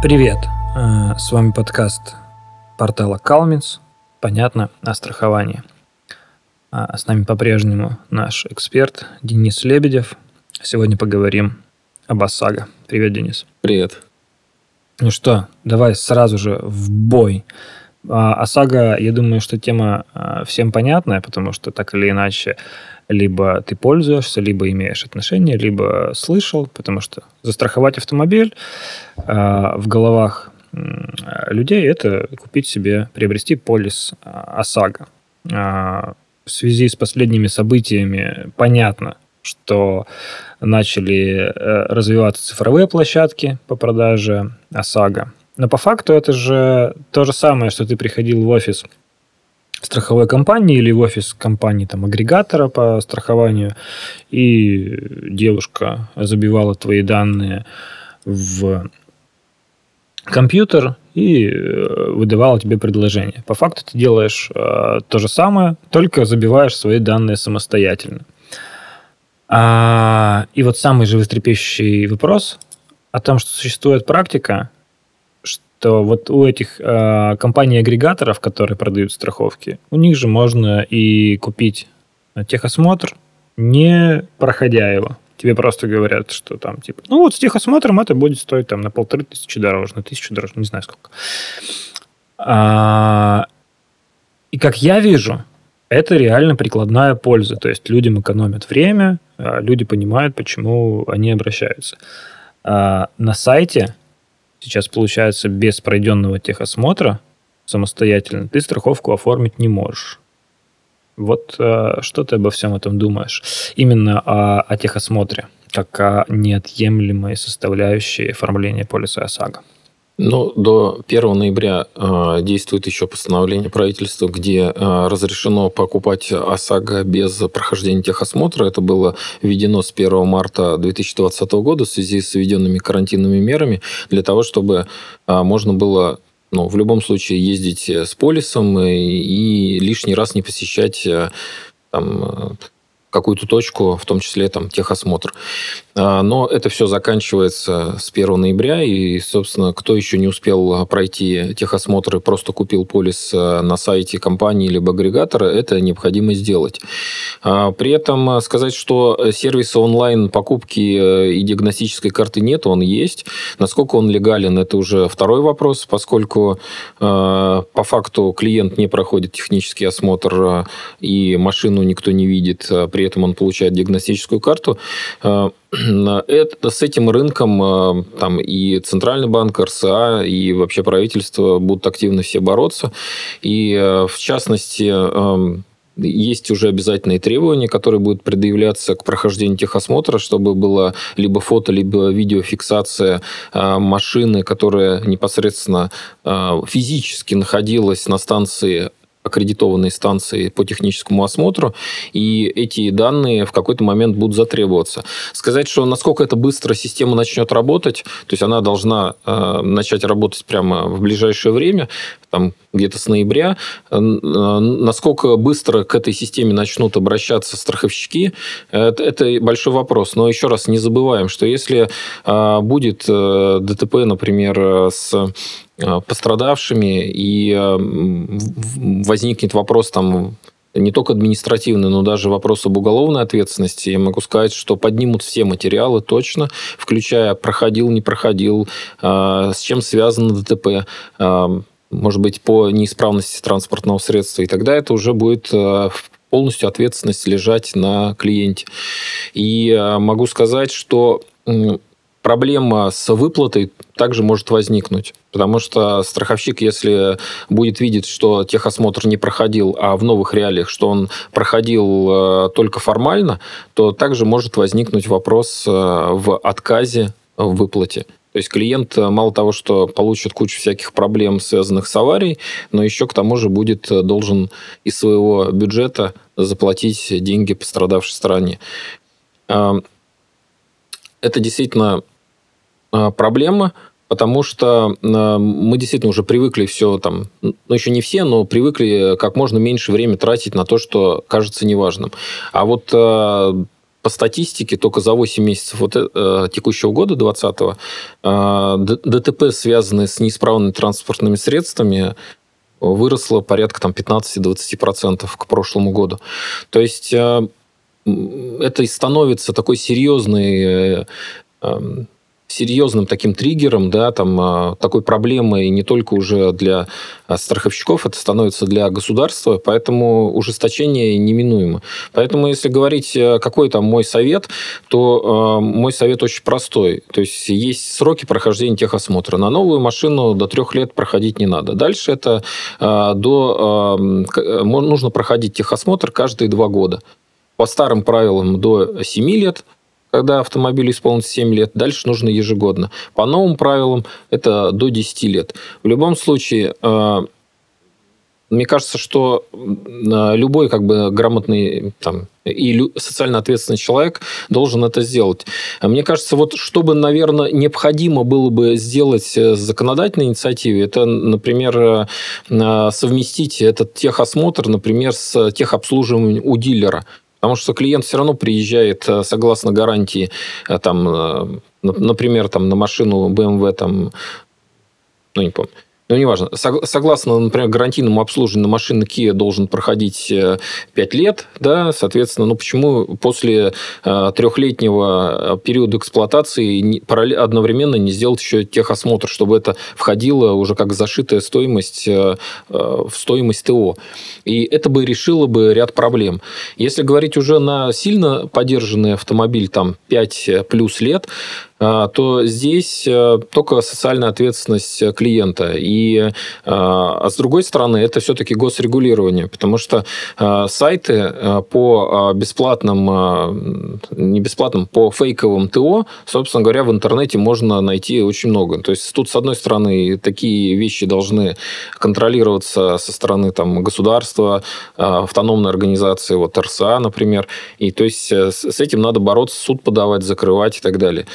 Привет! Э, с вами подкаст портала Калминс. Понятно о страховании. А с нами по-прежнему наш эксперт Денис Лебедев. Сегодня поговорим об ОСАГО. Привет, Денис. Привет. Ну что, давай сразу же в бой. А, ОСАГО, я думаю, что тема а, всем понятная, потому что так или иначе либо ты пользуешься, либо имеешь отношение, либо слышал, потому что застраховать автомобиль в головах людей – это купить себе, приобрести полис ОСАГО. В связи с последними событиями понятно, что начали э, развиваться цифровые площадки по продаже ОСАГО. Но по факту это же то же самое, что ты приходил в офис страховой компании или в офис компании там агрегатора по страхованию, и девушка забивала твои данные в компьютер и э, выдавала тебе предложение. По факту ты делаешь э, то же самое, только забиваешь свои данные самостоятельно. А, и вот самый животрепещущий вопрос о том, что существует практика, что вот у этих э, компаний-агрегаторов, которые продают страховки, у них же можно и купить техосмотр, не проходя его. Тебе просто говорят, что там, типа, ну вот с техосмотром это будет стоить там на полторы тысячи дороже, на тысячу дороже, не знаю сколько. А, и как я вижу, это реально прикладная польза. То есть людям экономят время, а люди понимают, почему они обращаются. А на сайте сейчас получается без пройденного техосмотра самостоятельно ты страховку оформить не можешь. Вот а, что ты обо всем этом думаешь? Именно о, о техосмотре, как о неотъемлемой составляющей оформления полиса ОСАГО. Ну, до 1 ноября э, действует еще постановление правительства, где э, разрешено покупать ОСАГО без прохождения техосмотра. Это было введено с 1 марта 2020 года в связи с введенными карантинными мерами для того, чтобы э, можно было ну, в любом случае ездить с полисом и, и лишний раз не посещать э, там, какую-то точку, в том числе там техосмотр. А, но это все заканчивается с 1 ноября, и, собственно, кто еще не успел пройти техосмотр и просто купил полис э, на сайте компании либо агрегатора, это необходимо сделать. А, при этом сказать, что сервиса онлайн покупки э, и диагностической карты нет, он есть. Насколько он легален, это уже второй вопрос, поскольку по факту клиент не проходит технический осмотр и машину никто не видит, при этом он получает диагностическую карту, это, с этим рынком э, там и Центральный банк, РСА, и вообще правительство будут активно все бороться. И, э, в частности, эм, есть уже обязательные требования, которые будут предъявляться к прохождению техосмотра, чтобы была либо фото, либо видеофиксация машины, которая непосредственно физически находилась на станции аккредитованные станции по техническому осмотру, и эти данные в какой-то момент будут затребоваться. Сказать, что насколько это быстро система начнет работать, то есть она должна э, начать работать прямо в ближайшее время, там где-то с ноября, э, насколько быстро к этой системе начнут обращаться страховщики, это, большой вопрос. Но еще раз не забываем, что если э, будет э, ДТП, например, с Э, пострадавшими, и э, возникнет вопрос там не только административный, но даже вопрос об уголовной ответственности, я могу сказать, что поднимут все материалы точно, включая проходил, не проходил, э, с чем связано ДТП, может быть, по неисправности транспортного средства, и тогда это уже будет полностью ответственность лежать на клиенте. И могу сказать, что проблема с выплатой также может возникнуть. Потому что страховщик, если будет видеть, что техосмотр не проходил, а в новых реалиях, что он проходил э, только формально, то также может возникнуть вопрос э, в отказе в выплате. То есть клиент э, мало того, что получит кучу всяких проблем, связанных с аварией, но еще к тому же будет должен из своего бюджета заплатить деньги пострадавшей стороне. Это действительно а, проблема, потому что мы действительно уже привыкли все там, ну еще не все, но привыкли как можно меньше времени тратить на то, что кажется неважным. А вот по статистике только за 8 месяцев вот, э, текущего года, 2020, э, ДТП, связанные с неисправными транспортными средствами, выросло порядка там, 15-20% к прошлому году. То есть э, это становится такой серьезной эм, серьезным таким триггером, да, там, а, такой проблемой не только уже для а, страховщиков, это становится для государства, поэтому ужесточение неминуемо. Поэтому, если говорить, э, какой там мой совет, то э, мой совет очень простой. То есть, есть сроки прохождения техосмотра. На новую машину до трех лет проходить не надо. Дальше это э, до, э, нужно проходить техосмотр каждые два года. По старым правилам до 7 лет, когда автомобилю исполнится 7 лет, дальше нужно ежегодно. По новым правилам это до 10 лет. В любом случае, э, мне кажется, что э, любой как бы грамотный там, и социально ответственный человек должен это сделать. Мне кажется, вот чтобы, наверное, необходимо было бы сделать э, с законодательной инициативой, это, например, совместить этот техосмотр, например, с техобслуживанием у дилера. Потому что клиент все равно приезжает э, согласно гарантии, э, там, э, например, там, на машину BMW, там, ну, не помню, ну, неважно. Согласно, например, гарантийному обслуживанию машины Kia должен проходить 5 лет, да, соответственно, ну, почему после трехлетнего периода эксплуатации одновременно не сделать еще техосмотр, чтобы это входило уже как зашитая стоимость в стоимость ТО. И это бы решило бы ряд проблем. Если говорить уже на сильно поддержанный автомобиль, там 5 плюс лет, то здесь э, только социальная ответственность клиента. И а, а с другой стороны, это все-таки госрегулирование, потому что а, сайты по бесплатным, не бесплатным, по фейковым ТО, собственно говоря, в интернете можно найти очень много. То есть тут, с одной стороны, такие вещи должны контролироваться со стороны там, государства, автономной организации, вот РСА, например. И то есть э, с этим надо бороться, суд подавать, закрывать и так далее.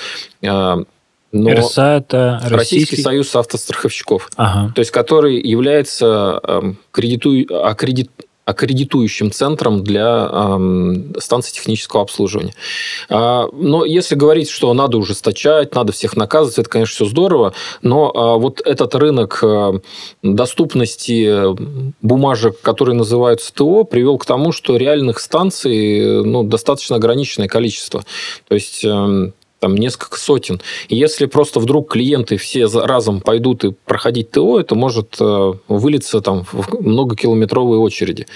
А, но РСА это Российский, Российский союз автостраховщиков, ага. то есть который является эм, кредиту... аккредит аккредитующим центром для э, станций технического обслуживания. А, но если говорить, что надо ужесточать, надо всех наказывать, это, конечно, все здорово, но а, вот этот рынок а, доступности бумажек, которые называются ТО, привел к тому, что реальных станций ну, достаточно ограниченное количество. То есть э, там несколько сотен. И если просто вдруг клиенты все разом пойдут и проходить ТО, это может э, вылиться там в многокилометровые очереди.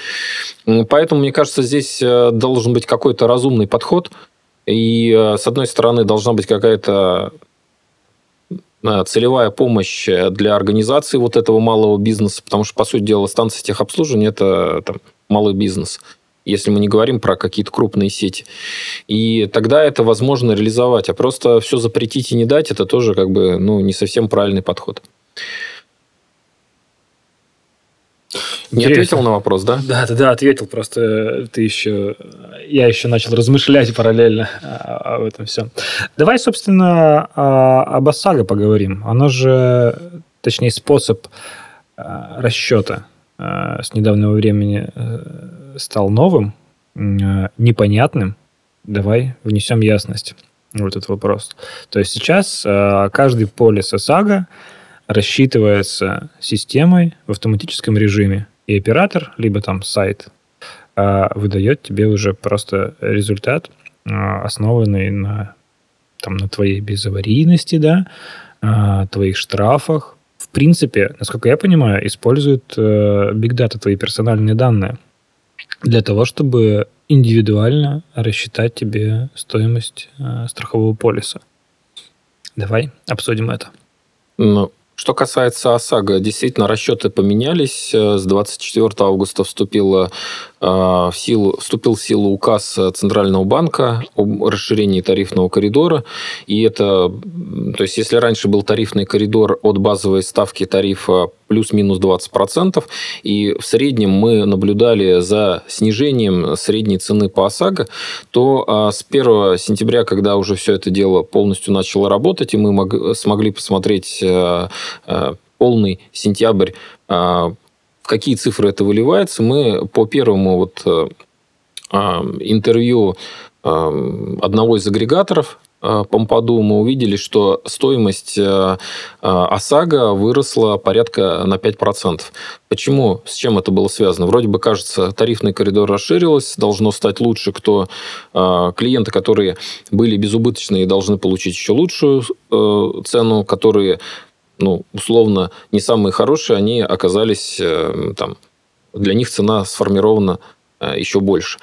Поэтому, мне кажется, здесь э, должен быть какой-то разумный подход. И, э, с одной стороны, должна быть какая-то целевая помощь для организации вот этого малого бизнеса, потому что, по сути дела, станция техобслуживания – это там, малый бизнес если мы не говорим про какие-то крупные сети. И тогда это возможно реализовать. А просто все запретить и не дать, это тоже как бы ну, не совсем правильный подход. Не ответил на вопрос, да? Да, да, да, ответил. Просто ты еще, я еще начал размышлять параллельно об этом всем. Давай, собственно, об ОСАГО поговорим. Оно же, точнее, способ а, расчета а, с недавнего времени э, стал новым, э, непонятным, давай внесем ясность в этот вопрос. То есть сейчас э, каждый полис ОСАГО рассчитывается системой в автоматическом режиме. И оператор, либо там сайт, э, выдает тебе уже просто результат, основанный на, там, на твоей безаварийности, да, твоих штрафах. В принципе, насколько я понимаю, используют Big Data твои персональные данные для того, чтобы индивидуально рассчитать тебе стоимость э, страхового полиса. Давай обсудим это. Ну, что касается ОСАГО, действительно, расчеты поменялись. С 24 августа вступила в силу, вступил в силу указ Центрального банка об расширении тарифного коридора. И это, то есть, если раньше был тарифный коридор от базовой ставки тарифа плюс-минус 20%, и в среднем мы наблюдали за снижением средней цены по ОСАГО, то а, с 1 сентября, когда уже все это дело полностью начало работать, и мы смогли посмотреть а, полный сентябрь в какие цифры это выливается, мы по первому вот э, а, интервью одного из агрегаторов, Помпаду, мы увидели, что стоимость ОСАГО выросла порядка на 5%. Почему? С чем это было связано? Вроде бы кажется, тарифный коридор расширился, должно стать лучше, кто клиенты, которые были безубыточные, должны получить еще лучшую э, цену, которые ну, условно, не самые хорошие, они оказались э, там, для них цена сформирована э, еще больше.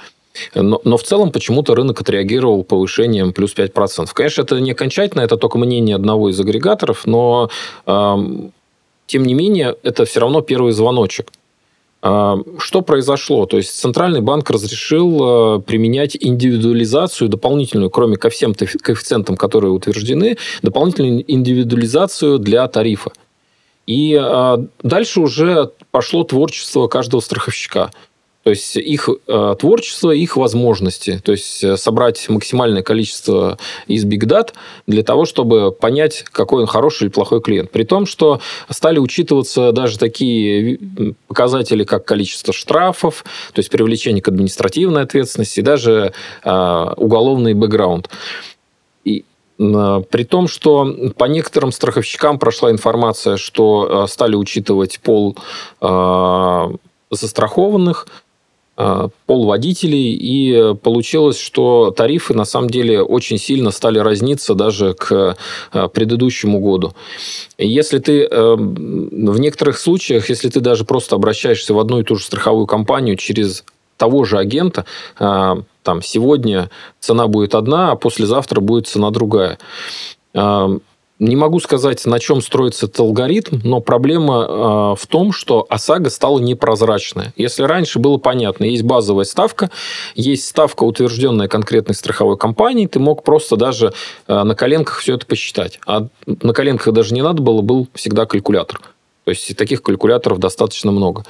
Но, но в целом почему-то рынок отреагировал повышением плюс 5%. Конечно, это не окончательно, это только мнение одного из агрегаторов, но э, тем не менее это все равно первый звоночек. А, что произошло? То есть Центральный банк разрешил э, применять индивидуализацию дополнительную, кроме ко всем коэффициентам, которые утверждены, дополнительную индивидуализацию для тарифа. И а, дальше уже пошло творчество каждого страховщика. То есть их э, творчество, их возможности. То есть э, собрать максимальное количество из Big Data для того, чтобы понять, какой он хороший или плохой клиент. При том, что стали учитываться даже такие показатели, как количество штрафов, то есть привлечение к административной ответственности, даже э, уголовный бэкграунд. И при том, что по некоторым страховщикам прошла информация, что стали учитывать пол застрахованных, Э, пол водителей, и получилось, что тарифы на самом деле очень сильно стали разниться даже к э, предыдущему году. Если ты э, в некоторых случаях, если ты даже просто обращаешься в одну и ту же страховую компанию через того же агента, там сегодня цена будет одна, а послезавтра будет цена другая не могу сказать, на чем строится этот алгоритм, но проблема э, в том, что ОСАГО стала непрозрачная. Если раньше было понятно, есть базовая ставка, есть ставка, утвержденная конкретной страховой компанией, ты мог просто даже э, на коленках все это посчитать. А на коленках даже не надо было, был всегда калькулятор. То есть таких калькуляторов достаточно много.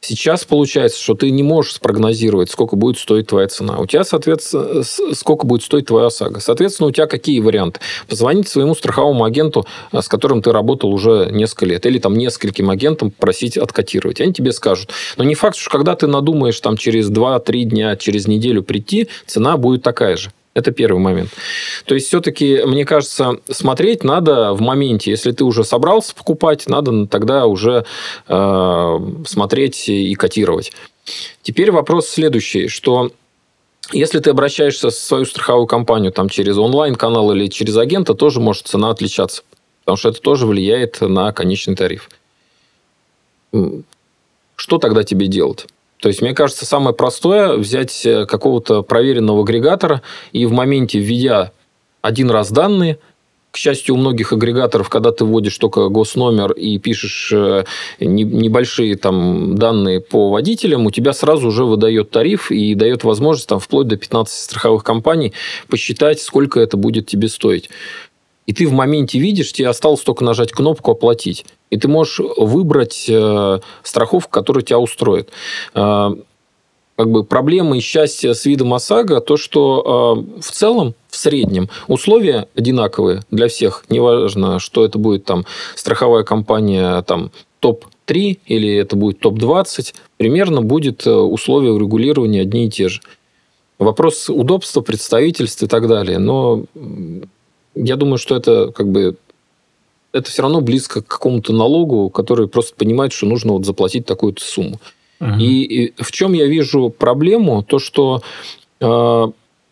Сейчас получается, что ты не можешь спрогнозировать, сколько будет стоить твоя цена. У тебя, соответственно, сколько будет стоить твоя ОСАГО. Соответственно, у тебя какие варианты? Позвонить своему страховому агенту, э, с которым ты работал уже несколько лет, или там нескольким агентам просить откотировать. Они тебе скажут. Но не факт, что когда ты надумаешь там через 2-3 дня, через неделю прийти, цена будет такая же. Это первый момент. То есть, все-таки, мне кажется, смотреть надо в моменте. Если ты уже собрался покупать, надо тогда уже э, смотреть и котировать. Теперь вопрос следующий, что если ты обращаешься в свою страховую компанию там, через онлайн-канал или через агента, тоже может цена отличаться. Потому что это тоже влияет на конечный тариф. Что тогда тебе делать? То есть, мне кажется, самое простое взять э, какого-то проверенного агрегатора и в моменте, введя один раз данные, к счастью, у многих агрегаторов, когда ты вводишь только госномер и пишешь э, небольшие там данные по водителям, у тебя сразу уже выдает тариф и дает возможность там, вплоть до 15 страховых компаний посчитать, сколько это будет тебе стоить. И ты в моменте видишь, тебе осталось только нажать кнопку «Оплатить». И ты можешь выбрать э, страховку, которая тебя устроит. Э, как бы проблема и счастье с видом ОСАГО то, что э, в целом, в среднем, условия одинаковые для всех. Неважно, что это будет там страховая компания там, топ-3 или это будет топ-20, примерно будет условия урегулирования одни и те же. Вопрос удобства, представительств и так далее. Но я думаю, что это как бы это все равно близко к какому-то налогу, который просто понимает, что нужно вот заплатить такую-то сумму. Угу. И, и в чем я вижу проблему, то что э,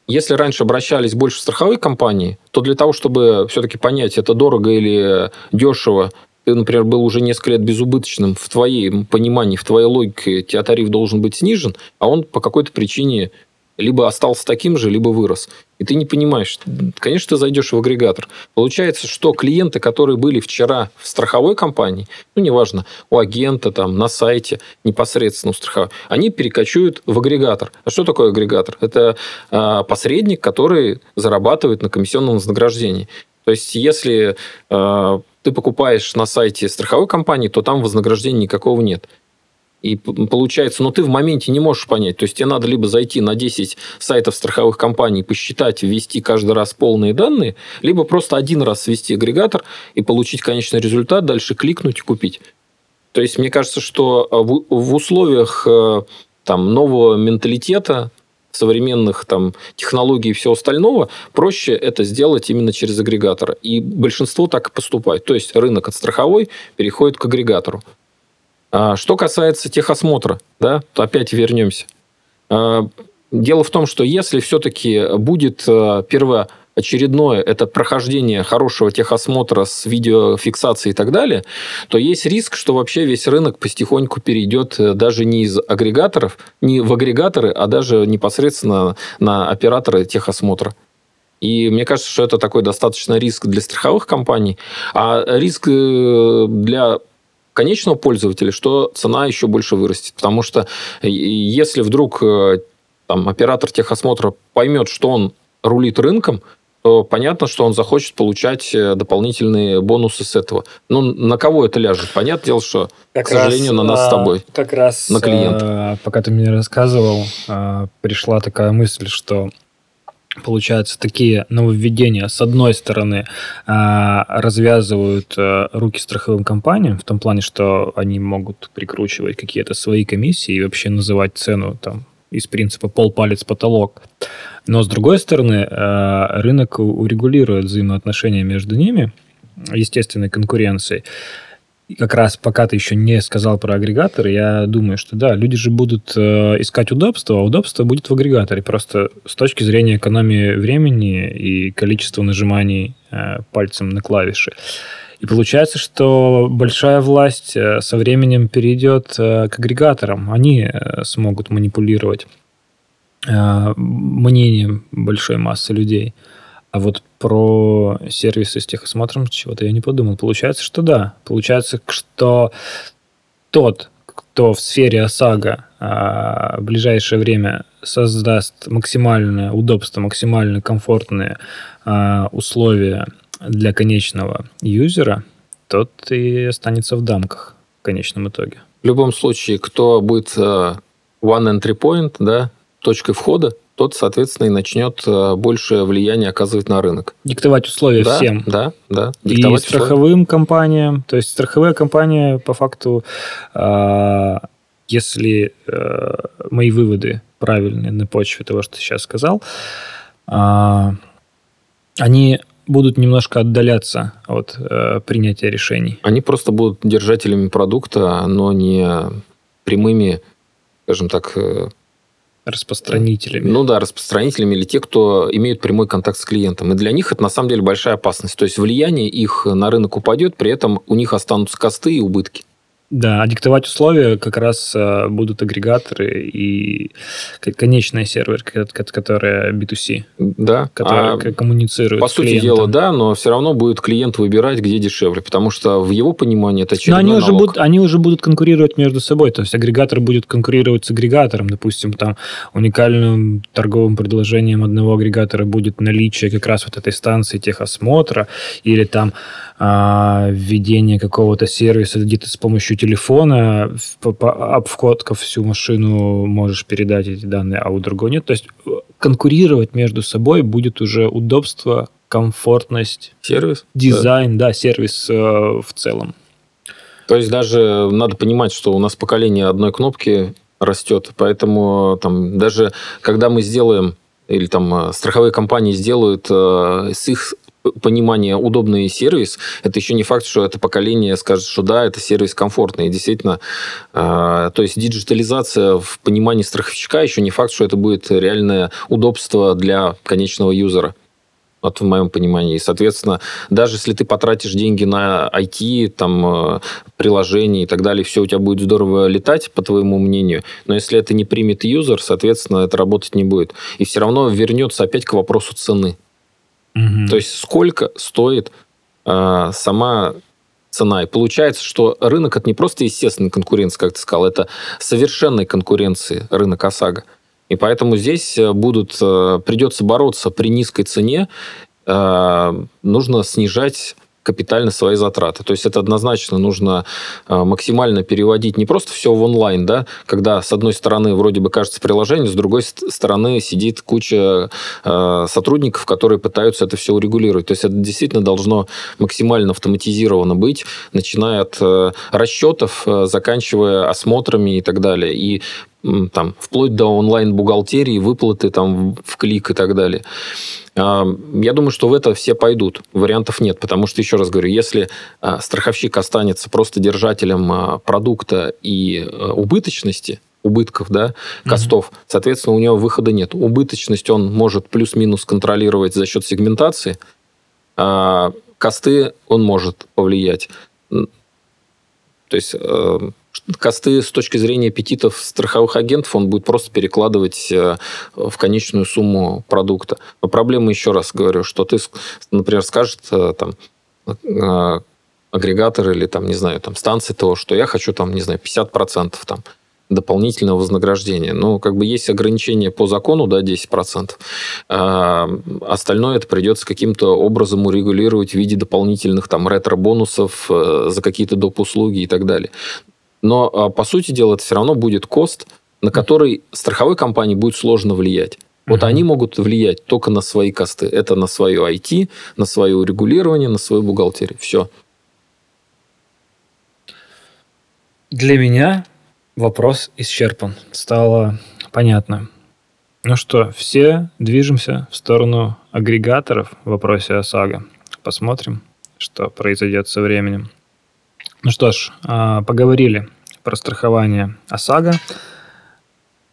если раньше обращались больше страховые компании, то для того, чтобы все-таки понять, это дорого или дешево, ты, например, был уже несколько лет безубыточным в твоей понимании, в твоей логике, тебя тариф должен быть снижен, а он по какой-то причине либо остался таким же, либо вырос. И ты не понимаешь, конечно, ты зайдешь в агрегатор. Получается, что клиенты, которые были вчера в страховой компании, ну, неважно, у агента, там, на сайте, непосредственно у страховой, они перекочуют в агрегатор. А что такое агрегатор? Это э, посредник, который зарабатывает на комиссионном вознаграждении. То есть, если э, ты покупаешь на сайте страховой компании, то там вознаграждения никакого нет. И получается, но ты в моменте не можешь понять. То есть тебе надо либо зайти на 10 сайтов страховых компаний, посчитать, ввести каждый раз полные данные, либо просто один раз свести агрегатор и получить конечный результат, дальше кликнуть и купить. То есть мне кажется, что в, в условиях э, там, нового менталитета современных там технологий и всего остального, проще это сделать именно через агрегатор. И большинство так и поступает. То есть рынок от страховой переходит к агрегатору. А что касается техосмотра, да, опять вернемся. А, дело в том, что если все-таки будет э, первое очередное это прохождение хорошего техосмотра с видеофиксацией и так далее, то есть риск, что вообще весь рынок потихоньку перейдет э, даже не из агрегаторов, не в агрегаторы, а даже непосредственно на операторы техосмотра. И мне кажется, что это такой достаточно риск для страховых компаний, а риск э, для конечного пользователя, что цена еще больше вырастет. Потому что э, если вдруг там, оператор техосмотра поймет, что он рулит рынком, то понятно, что он захочет получать э, дополнительные бонусы с этого. Ну, на кого это ляжет? Понятное дело, что, как к сожалению, на нас с тобой. Как раз на клиента. А, пока ты мне рассказывал, а, пришла такая мысль, что получается, такие нововведения, с одной стороны, а, развязывают руки страховым компаниям, в том плане, что они могут прикручивать какие-то свои комиссии и вообще называть цену там из принципа пол-палец потолок. Но с другой стороны, э, рынок урегулирует взаимоотношения между ними, естественной конкуренцией. Как раз пока ты еще не сказал про агрегаторы, я думаю, что да, люди же будут э, искать удобство, а удобство будет в агрегаторе. Просто с точки зрения экономии времени и количества нажиманий э, пальцем на клавиши. И получается, что большая власть со временем перейдет к агрегаторам. Они смогут манипулировать Э, мнением большой массы людей. А вот про сервисы с техосмотром чего-то я не подумал. Получается, что да. Получается, что тот, кто в сфере ОСАГО а, в ближайшее время создаст максимальное удобство, максимально комфортные а, условия для конечного юзера, тот и останется в дамках в конечном итоге. В любом случае, кто будет э, one entry point, да, точкой входа, тот, соответственно, и начнет э, большее влияние оказывать на рынок. Диктовать условия да, всем. Да, да. Диктовать и страховым условия. компаниям. То есть страховые компании, по факту, а, если э, мои выводы правильные на почве того, что ты сейчас сказал, а, они будут немножко отдаляться от э, принятия решений. Они просто будут держателями продукта, но не прямыми, скажем так, распространителями. Ну да, распространителями или те, кто имеют прямой контакт с клиентом. И для них это на самом деле большая опасность. То есть влияние их на рынок упадет, при этом у них останутся косты и убытки. Да, а диктовать условия как раз э, будут агрегаторы и конечные серверы, которые B2C. Да. Которые а коммуницируют По сути дела, да, но все равно будет клиент выбирать, где дешевле, потому что в его понимании это очередной но они налог. Уже будут, они уже будут конкурировать между собой, то есть агрегатор будет конкурировать с агрегатором, допустим, там уникальным торговым предложением одного агрегатора будет наличие как раз вот этой станции техосмотра или там а, введение какого-то сервиса где-то с помощью телефона, об всю машину можешь передать эти данные, а у другого нет. То есть э, конкурировать между собой будет уже удобство, комфортность. Сервис? Дизайн, да, да сервис э, в целом. То есть даже надо понимать, что у нас поколение одной кнопки растет, поэтому там даже когда мы сделаем или там э, страховые компании сделают э, с их понимание удобный сервис, это еще не факт, что это поколение скажет, что да, это сервис комфортный. И действительно, э, то есть диджитализация в понимании страховщика еще не факт, что это будет реальное удобство для конечного юзера. Вот в моем понимании. И, соответственно, даже если ты потратишь деньги на IT, там, э, приложения и так далее, все у тебя будет здорово летать, по твоему мнению, но если это не примет юзер, соответственно, это работать не будет. И все равно вернется опять к вопросу цены. Угу. То есть сколько стоит э, сама цена. И получается, что рынок это не просто естественная конкуренция, как ты сказал, это совершенной конкуренции рынок ОСАГО. И поэтому здесь э, будут, э, придется бороться при низкой цене, э, нужно снижать капитально свои затраты. То есть это однозначно нужно а, максимально переводить не просто все в онлайн, да, когда с одной стороны вроде бы кажется приложение, с другой стороны сидит куча а, сотрудников, которые пытаются это все урегулировать. То есть это действительно должно максимально автоматизировано быть, начиная от э, расчетов, заканчивая осмотрами и так далее. И там, вплоть до онлайн-бухгалтерии, выплаты там в клик и так далее. А, я думаю, что в это все пойдут. Вариантов нет, потому что, еще раз говорю, если а, страховщик останется просто держателем а, продукта и убыточности, убытков, да, костов, mm-hmm. соответственно, у него выхода нет. Убыточность он может плюс-минус контролировать за счет сегментации, а косты он может повлиять. То есть э, косты с точки зрения аппетитов страховых агентов он будет просто перекладывать э, в конечную сумму продукта. Но проблема, еще раз говорю, что ты, например, скажет э, там э, агрегатор или там, не знаю, там станции того, что я хочу там, не знаю, 50% там дополнительного вознаграждения. Но как бы есть ограничения по закону, да, 10%. А остальное это придется каким-то образом урегулировать в виде дополнительных там ретро-бонусов за какие-то доп. услуги и так далее. Но, а, по сути дела, это все равно будет кост, на который страховой компании будет сложно влиять. Вот uh-huh. они могут влиять только на свои косты. Это на свое IT, на свое урегулирование, на свою бухгалтерию. Все. Для меня вопрос исчерпан. Стало понятно. Ну что, все движемся в сторону агрегаторов в вопросе ОСАГО. Посмотрим, что произойдет со временем. Ну что ж, а, поговорили про страхование ОСАГО.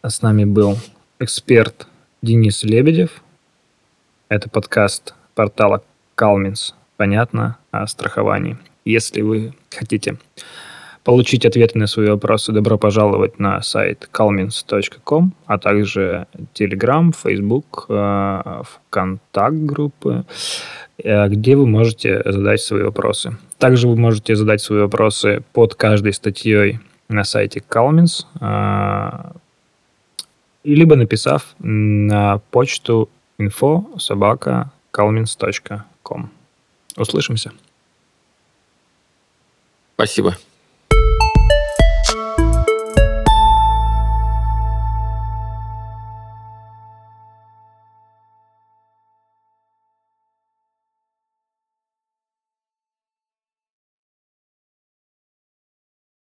С нами был эксперт Денис Лебедев. Это подкаст портала Calmins. Понятно о страховании. Если вы хотите получить ответы на свои вопросы, добро пожаловать на сайт calmins.com, а также Telegram, Facebook, э, ВКонтакт группы, э, где вы можете задать свои вопросы. Также вы можете задать свои вопросы под каждой статьей на сайте Calmins, э, либо написав на почту info собака calmins.com. Услышимся. Спасибо.